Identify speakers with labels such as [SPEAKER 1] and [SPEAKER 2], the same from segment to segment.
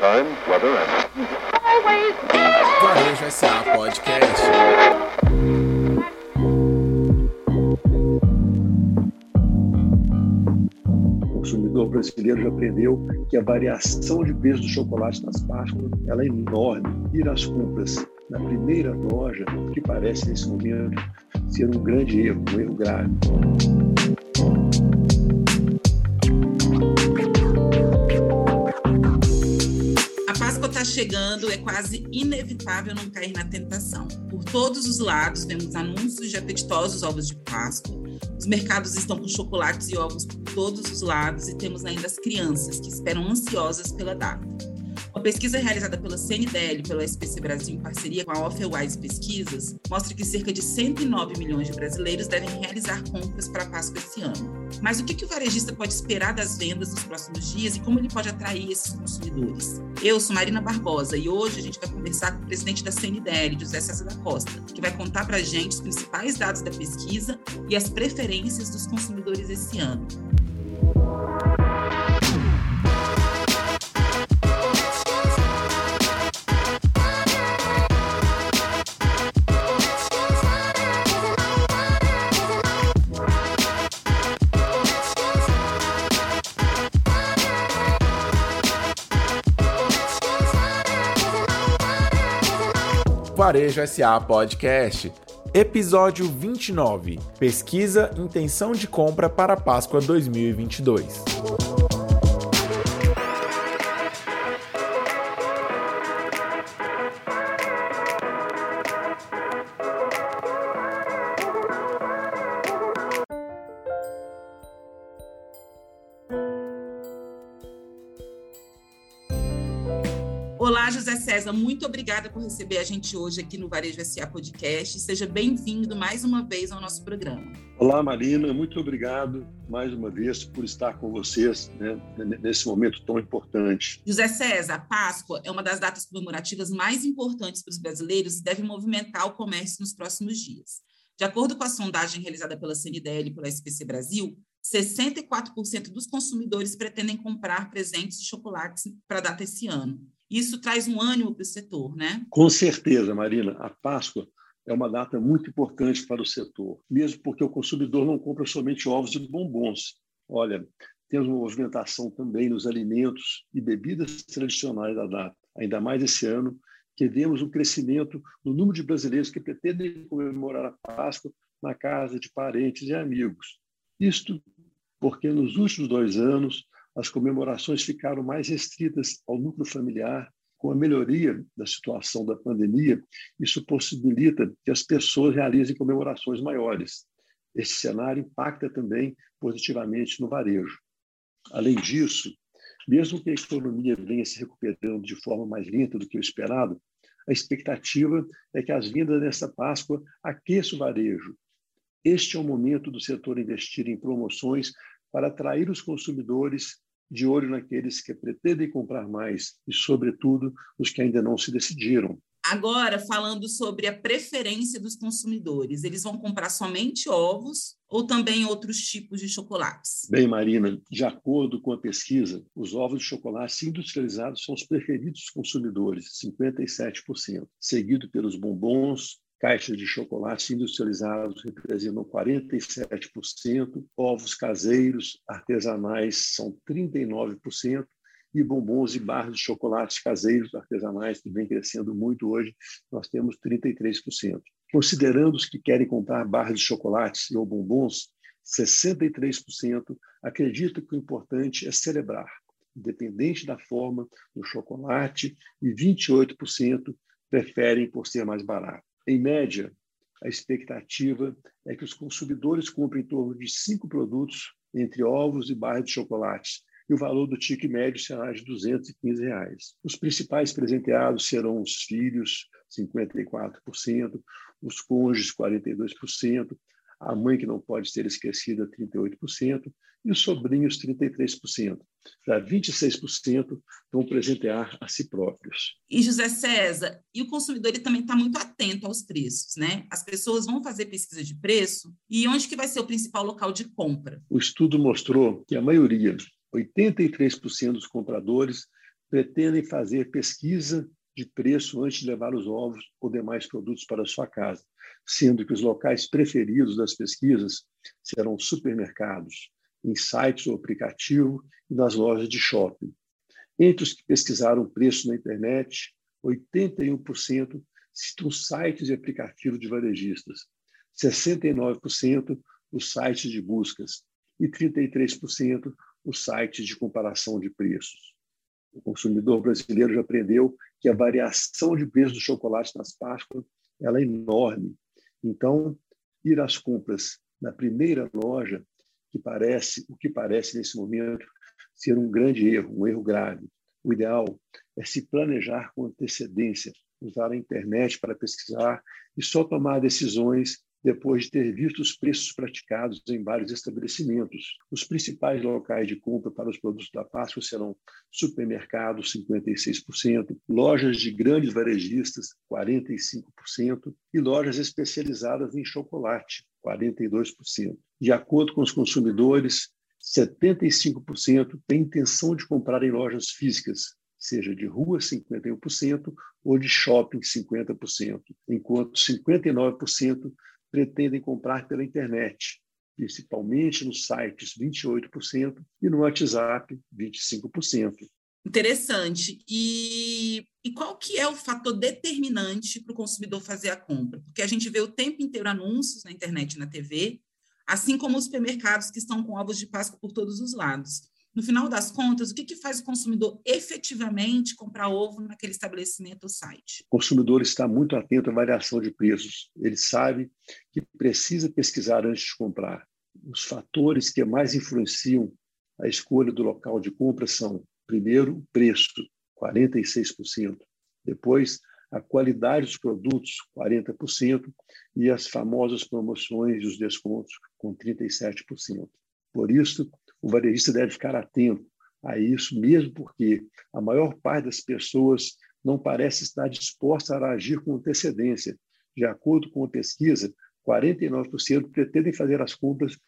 [SPEAKER 1] time, weather and...
[SPEAKER 2] Varejo SA Podcast.
[SPEAKER 3] O consumidor brasileiro já aprendeu que a variação de preço do chocolate nas Páscoas ela é enorme. Ir às compras na primeira loja, que parece nesse momento ser um grande erro, um erro grave.
[SPEAKER 4] Chegando, é quase inevitável não cair na tentação. Por todos os lados, vemos anúncios de apetitosos ovos de Páscoa. Os mercados estão com chocolates e ovos por todos os lados e temos ainda as crianças que esperam ansiosas pela data. Uma pesquisa realizada pela CNDL e pela SPC Brasil em parceria com a Offerwise Pesquisas mostra que cerca de 109 milhões de brasileiros devem realizar compras para a Páscoa esse ano. Mas o que, que o varejista pode esperar das vendas nos próximos dias e como ele pode atrair esses consumidores? Eu sou Marina Barbosa e hoje a gente vai conversar com o presidente da CNDL, José César da Costa, que vai contar para a gente os principais dados da pesquisa e as preferências dos consumidores esse ano.
[SPEAKER 2] Varejo SA Podcast. Episódio 29. Pesquisa Intenção de Compra para Páscoa 2022.
[SPEAKER 4] Muito obrigada por receber a gente hoje aqui no Varejo SA Podcast. Seja bem-vindo mais uma vez ao nosso programa.
[SPEAKER 3] Olá, Marina, muito obrigado mais uma vez por estar com vocês né, nesse momento tão importante.
[SPEAKER 4] José César, a Páscoa é uma das datas comemorativas mais importantes para os brasileiros e deve movimentar o comércio nos próximos dias. De acordo com a sondagem realizada pela CNDL e pela SPC Brasil, 64% dos consumidores pretendem comprar presentes de chocolates para a data esse ano. Isso traz um ânimo para o setor, né?
[SPEAKER 3] Com certeza, Marina. A Páscoa é uma data muito importante para o setor, mesmo porque o consumidor não compra somente ovos e bombons. Olha, temos uma movimentação também nos alimentos e bebidas tradicionais da data. Ainda mais esse ano, que vemos um crescimento no número de brasileiros que pretendem comemorar a Páscoa na casa de parentes e amigos. Isto porque nos últimos dois anos as comemorações ficaram mais restritas ao núcleo familiar. Com a melhoria da situação da pandemia, isso possibilita que as pessoas realizem comemorações maiores. Esse cenário impacta também positivamente no varejo. Além disso, mesmo que a economia venha se recuperando de forma mais lenta do que o esperado, a expectativa é que as vendas nesta Páscoa aqueçam o varejo. Este é o momento do setor investir em promoções para atrair os consumidores de olho naqueles que pretendem comprar mais e, sobretudo, os que ainda não se decidiram.
[SPEAKER 4] Agora, falando sobre a preferência dos consumidores, eles vão comprar somente ovos ou também outros tipos de chocolates?
[SPEAKER 3] Bem, Marina, de acordo com a pesquisa, os ovos de chocolate industrializados são os preferidos dos consumidores, 57%, seguido pelos bombons, caixas de chocolate industrializados representam 47%, ovos caseiros artesanais são 39%, e bombons e barras de chocolate caseiros artesanais, que vem crescendo muito hoje, nós temos 33%. Considerando os que querem comprar barras de chocolate ou bombons, 63% acreditam que o importante é celebrar, independente da forma do chocolate, e 28% preferem por ser mais barato. Em média, a expectativa é que os consumidores comprem em torno de cinco produtos, entre ovos e barras de chocolate, e o valor do tique médio será de 215 reais. Os principais presenteados serão os filhos, 54%, os cônjuges, 42%, a mãe que não pode ser esquecida, 38%, e os sobrinhos, 33%. Já 26% vão presentear a si próprios.
[SPEAKER 4] E José César, e o consumidor ele também está muito atento aos preços, né? As pessoas vão fazer pesquisa de preço e onde que vai ser o principal local de compra?
[SPEAKER 3] O estudo mostrou que a maioria, 83% dos compradores, pretendem fazer pesquisa de preço antes de levar os ovos ou demais produtos para sua casa, sendo que os locais preferidos das pesquisas serão supermercados, em sites ou aplicativo e nas lojas de shopping. Entre os que pesquisaram preço na internet, 81% citam sites e aplicativos de varejistas, 69% os sites de buscas e 33% os sites de comparação de preços. O consumidor brasileiro já aprendeu que a variação de preço do chocolate nas Páscoas ela é enorme. Então, ir às compras na primeira loja, que parece o que parece nesse momento ser um grande erro, um erro grave. O ideal é se planejar com antecedência, usar a internet para pesquisar e só tomar decisões depois de ter visto os preços praticados em vários estabelecimentos. Os principais locais de compra para os produtos da Páscoa serão supermercados, 56%, lojas de grandes varejistas, 45%, e lojas especializadas em chocolate, 42%. De acordo com os consumidores, 75% têm intenção de comprar em lojas físicas, seja de rua 51% ou de shopping 50%, enquanto 59% pretendem comprar pela internet, principalmente nos sites 28% e no WhatsApp 25%.
[SPEAKER 4] Interessante. E, e qual que é o fator determinante para o consumidor fazer a compra? Porque a gente vê o tempo inteiro anúncios na internet e na TV, assim como os supermercados que estão com ovos de Páscoa por todos os lados no final das contas, o que, que faz o consumidor efetivamente comprar ovo naquele estabelecimento ou site?
[SPEAKER 3] O consumidor está muito atento à variação de preços. Ele sabe que precisa pesquisar antes de comprar. Os fatores que mais influenciam a escolha do local de compra são, primeiro, o preço, 46%. Depois, a qualidade dos produtos, 40%, e as famosas promoções e os descontos, com 37%. Por isso, o varejista deve ficar atento a isso, mesmo porque a maior parte das pessoas não parece estar disposta a agir com antecedência. De acordo com a pesquisa, 49% pretendem fazer as compras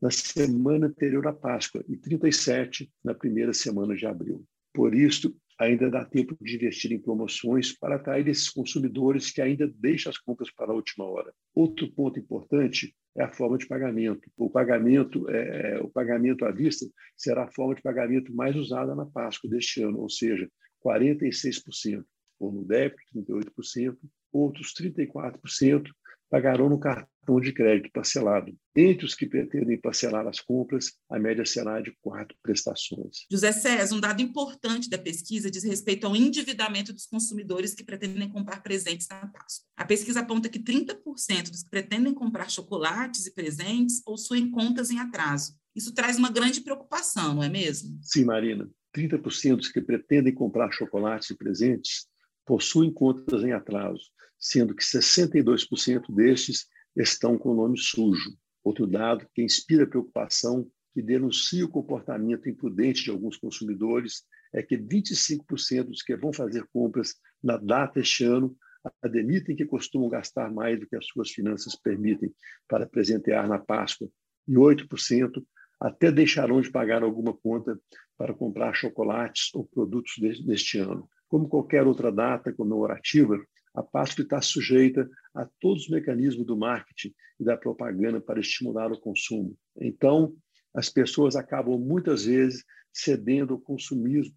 [SPEAKER 3] na semana anterior à Páscoa e 37% na primeira semana de abril. Por isso, ainda dá tempo de investir em promoções para atrair esses consumidores que ainda deixam as compras para a última hora. Outro ponto importante é a forma de pagamento. O pagamento, é, é, o pagamento à vista será a forma de pagamento mais usada na Páscoa deste ano, ou seja, 46%, ou no débito, 38%, outros 34% pagarão no cartão de crédito parcelado. Entre os que pretendem parcelar as compras, a média será de quatro prestações.
[SPEAKER 4] José César, um dado importante da pesquisa diz respeito ao endividamento dos consumidores que pretendem comprar presentes na Páscoa. A pesquisa aponta que 30% dos que pretendem comprar chocolates e presentes possuem contas em atraso. Isso traz uma grande preocupação, não é mesmo?
[SPEAKER 3] Sim, Marina. 30% dos que pretendem comprar chocolates e presentes possuem contas em atraso sendo que 62% destes estão com o nome sujo. Outro dado que inspira preocupação e denuncia o comportamento imprudente de alguns consumidores é que 25% dos que vão fazer compras na data este ano admitem que costumam gastar mais do que as suas finanças permitem para presentear na Páscoa, e 8% até deixarão de pagar alguma conta para comprar chocolates ou produtos deste ano. Como qualquer outra data comemorativa, a Páscoa está sujeita a todos os mecanismos do marketing e da propaganda para estimular o consumo. Então, as pessoas acabam muitas vezes cedendo ao consumismo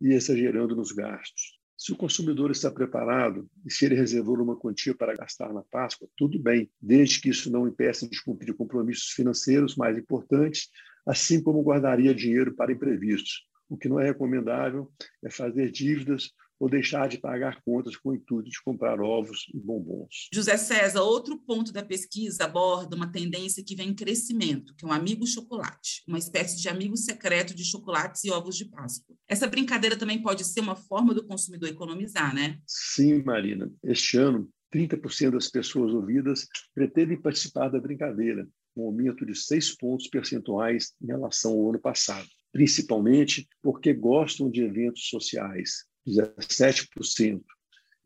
[SPEAKER 3] e exagerando nos gastos. Se o consumidor está preparado e se ele reservou uma quantia para gastar na Páscoa, tudo bem, desde que isso não impeça de cumprir compromissos financeiros mais importantes, assim como guardaria dinheiro para imprevistos. O que não é recomendável é fazer dívidas ou deixar de pagar contas com o intuito de comprar ovos e bombons.
[SPEAKER 4] José César, outro ponto da pesquisa aborda uma tendência que vem em crescimento, que é um amigo chocolate, uma espécie de amigo secreto de chocolates e ovos de Páscoa. Essa brincadeira também pode ser uma forma do consumidor economizar, né?
[SPEAKER 3] Sim, Marina. Este ano, 30% das pessoas ouvidas pretendem participar da brincadeira, um aumento de 6 pontos percentuais em relação ao ano passado, principalmente porque gostam de eventos sociais, 17%,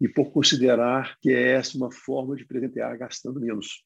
[SPEAKER 3] e por considerar que é essa uma forma de presentear gastando menos.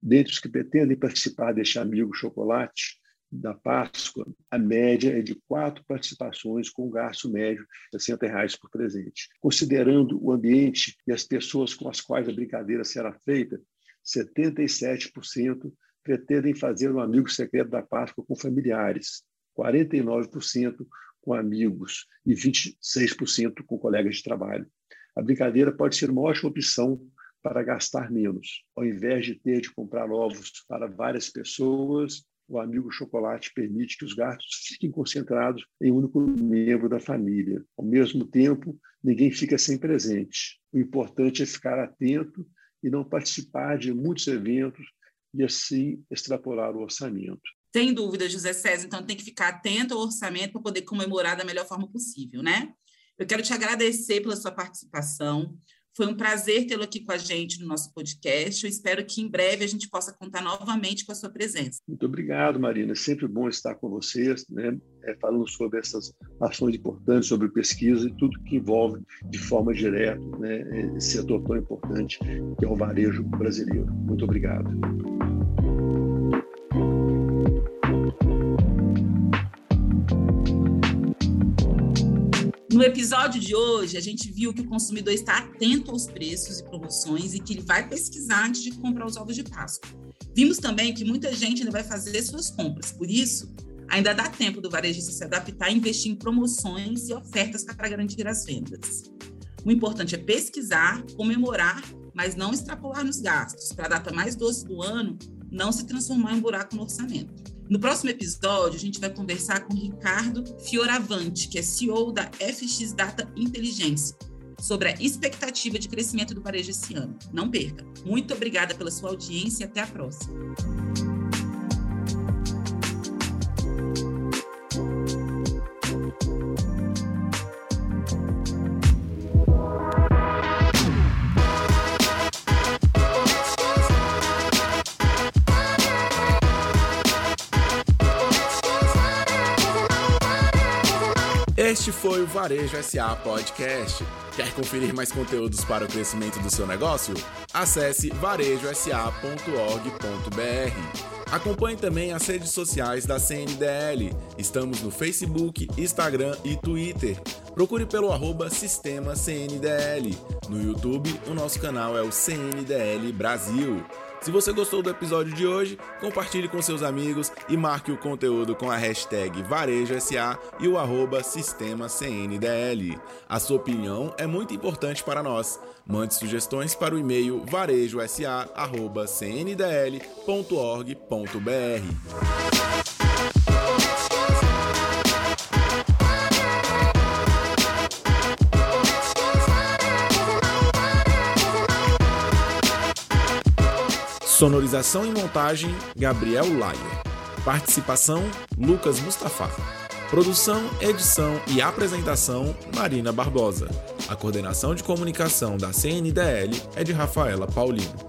[SPEAKER 3] Dentre os que pretendem participar deste amigo chocolate, da Páscoa, a média é de quatro participações com gasto médio de 60 reais por presente. Considerando o ambiente e as pessoas com as quais a brincadeira será feita, 77% pretendem fazer um amigo secreto da Páscoa com familiares, 49% com amigos e 26% com colegas de trabalho. A brincadeira pode ser uma ótima opção para gastar menos. Ao invés de ter de comprar ovos para várias pessoas, o amigo chocolate permite que os gastos fiquem concentrados em um único membro da família. Ao mesmo tempo, ninguém fica sem presente. O importante é ficar atento e não participar de muitos eventos e assim extrapolar o orçamento.
[SPEAKER 4] Sem dúvida, José César, então tem que ficar atento ao orçamento para poder comemorar da melhor forma possível, né? Eu quero te agradecer pela sua participação. Foi um prazer tê-lo aqui com a gente no nosso podcast. Eu espero que em breve a gente possa contar novamente com a sua presença.
[SPEAKER 3] Muito obrigado, Marina. É sempre bom estar com vocês, né? É, falando sobre essas ações importantes, sobre pesquisa e tudo que envolve de forma direta né, esse setor tão importante que é o varejo brasileiro. Muito obrigado.
[SPEAKER 4] Episódio de hoje, a gente viu que o consumidor está atento aos preços e promoções e que ele vai pesquisar antes de comprar os ovos de Páscoa. Vimos também que muita gente ainda vai fazer suas compras, por isso, ainda dá tempo do varejista se adaptar e investir em promoções e ofertas para garantir as vendas. O importante é pesquisar, comemorar, mas não extrapolar nos gastos, para a data mais doce do ano não se transformar em buraco no orçamento. No próximo episódio, a gente vai conversar com Ricardo Fioravante, que é CEO da FX Data Inteligência, sobre a expectativa de crescimento do varejo esse ano. Não perca. Muito obrigada pela sua audiência e até a próxima.
[SPEAKER 2] Este foi o Varejo SA Podcast. Quer conferir mais conteúdos para o crescimento do seu negócio? Acesse varejosa.org.br. Acompanhe também as redes sociais da CNDL. Estamos no Facebook, Instagram e Twitter. Procure pelo arroba Sistema CNDL. No YouTube, o nosso canal é o CNDL Brasil. Se você gostou do episódio de hoje, compartilhe com seus amigos e marque o conteúdo com a hashtag VarejoSA e o arroba Sistema CNDL. A sua opinião é muito importante para nós. Mande sugestões para o e-mail varejosa.cndl.org.br. Sonorização e montagem: Gabriel Laier. Participação: Lucas Mustafa. Produção, edição e apresentação: Marina Barbosa. A coordenação de comunicação da CNDL é de Rafaela Paulino.